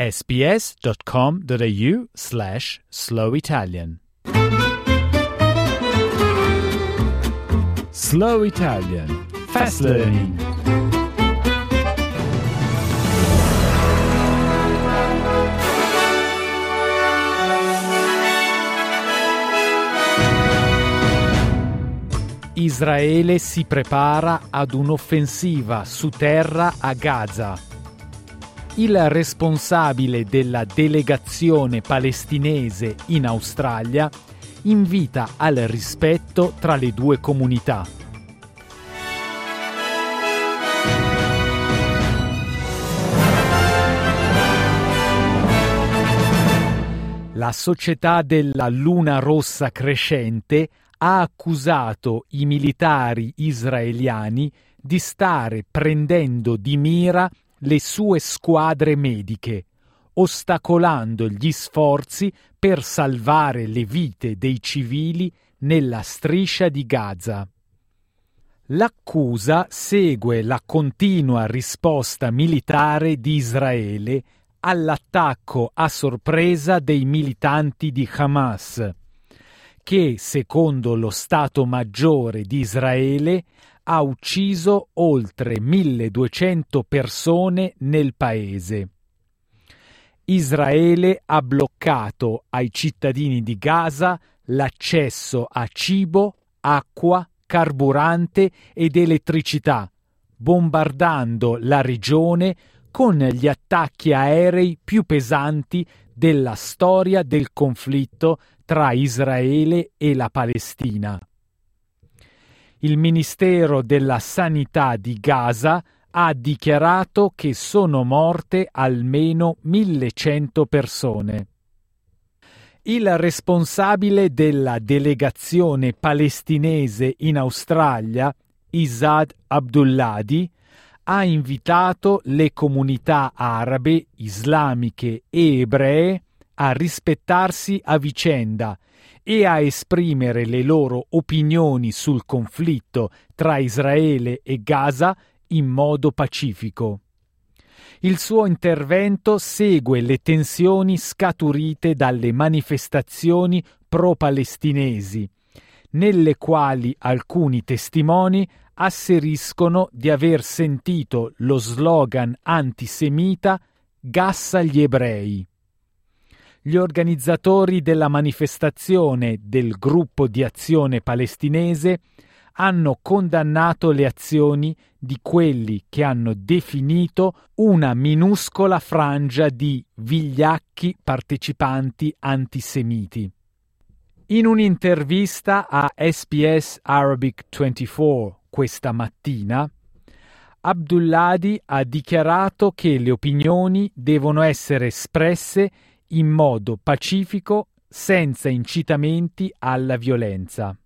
sbs.com.au slash slow Italian. Slow Italian. Fast Learning. Israele si prepara ad un'offensiva su terra a Gaza il responsabile della delegazione palestinese in Australia invita al rispetto tra le due comunità. La società della Luna Rossa Crescente ha accusato i militari israeliani di stare prendendo di mira le sue squadre mediche, ostacolando gli sforzi per salvare le vite dei civili nella striscia di Gaza. L'accusa segue la continua risposta militare di Israele all'attacco a sorpresa dei militanti di Hamas, che, secondo lo Stato Maggiore di Israele, ha ucciso oltre 1200 persone nel paese. Israele ha bloccato ai cittadini di Gaza l'accesso a cibo, acqua, carburante ed elettricità, bombardando la regione con gli attacchi aerei più pesanti della storia del conflitto tra Israele e la Palestina il Ministero della Sanità di Gaza ha dichiarato che sono morte almeno 1100 persone. Il responsabile della delegazione palestinese in Australia, Isad Abdulladi, ha invitato le comunità arabe, islamiche e ebree a rispettarsi a vicenda e a esprimere le loro opinioni sul conflitto tra Israele e Gaza in modo pacifico. Il suo intervento segue le tensioni scaturite dalle manifestazioni pro-palestinesi, nelle quali alcuni testimoni asseriscono di aver sentito lo slogan antisemita Gassa gli ebrei gli organizzatori della manifestazione del gruppo di azione palestinese hanno condannato le azioni di quelli che hanno definito una minuscola frangia di vigliacchi partecipanti antisemiti. In un'intervista a SBS Arabic 24 questa mattina, Abdulladi ha dichiarato che le opinioni devono essere espresse in modo pacifico senza incitamenti alla violenza.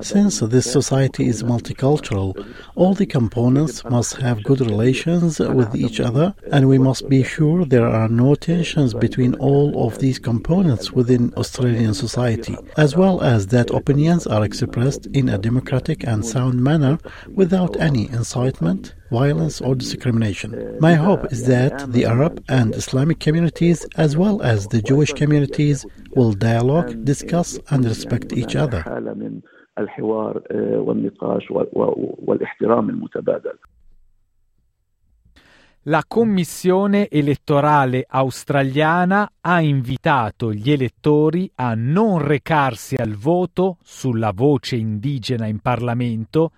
Since this society is multicultural, all the components must have good relations with each other, and we must be sure there are no tensions between all of these components within Australian society, as well as that opinions are expressed in a democratic and sound manner without any incitement, violence or discrimination. My hope is that the Arab and Islamic communities, as well as the Jewish communities, will dialogue, discuss, and respect each other. La Commissione elettorale australiana ha invitato gli elettori a non recarsi al voto sulla voce indigena in Parlamento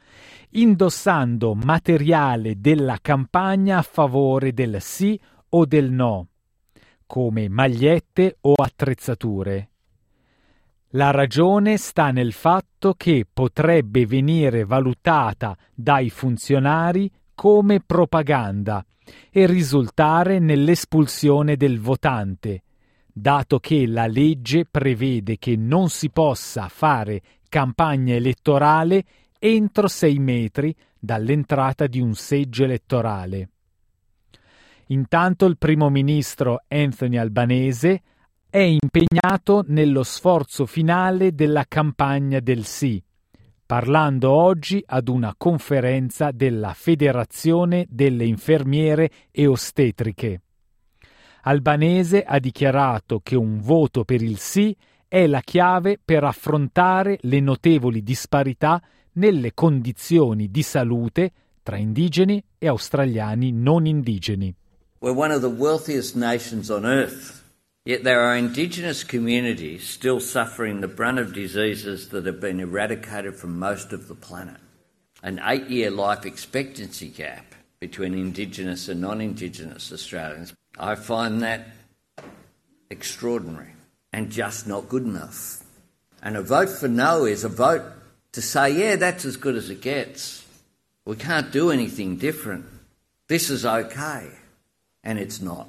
indossando materiale della campagna a favore del sì o del no, come magliette o attrezzature. La ragione sta nel fatto che potrebbe venire valutata dai funzionari come propaganda e risultare nell'espulsione del votante, dato che la legge prevede che non si possa fare campagna elettorale entro sei metri dall'entrata di un seggio elettorale. Intanto il primo ministro Anthony Albanese è impegnato nello sforzo finale della campagna del sì, parlando oggi ad una conferenza della Federazione delle infermiere e ostetriche. Albanese ha dichiarato che un voto per il sì è la chiave per affrontare le notevoli disparità nelle condizioni di salute tra indigeni e australiani non indigeni. We're one of the wealthiest nations on earth. Yet there are indigenous communities still suffering the brunt of diseases that have been eradicated from most of the planet. An eight year life expectancy gap between indigenous and non indigenous Australians. I find that extraordinary and just not good enough. And a vote for no is a vote to say, yeah, that's as good as it gets. We can't do anything different. This is okay. And it's not.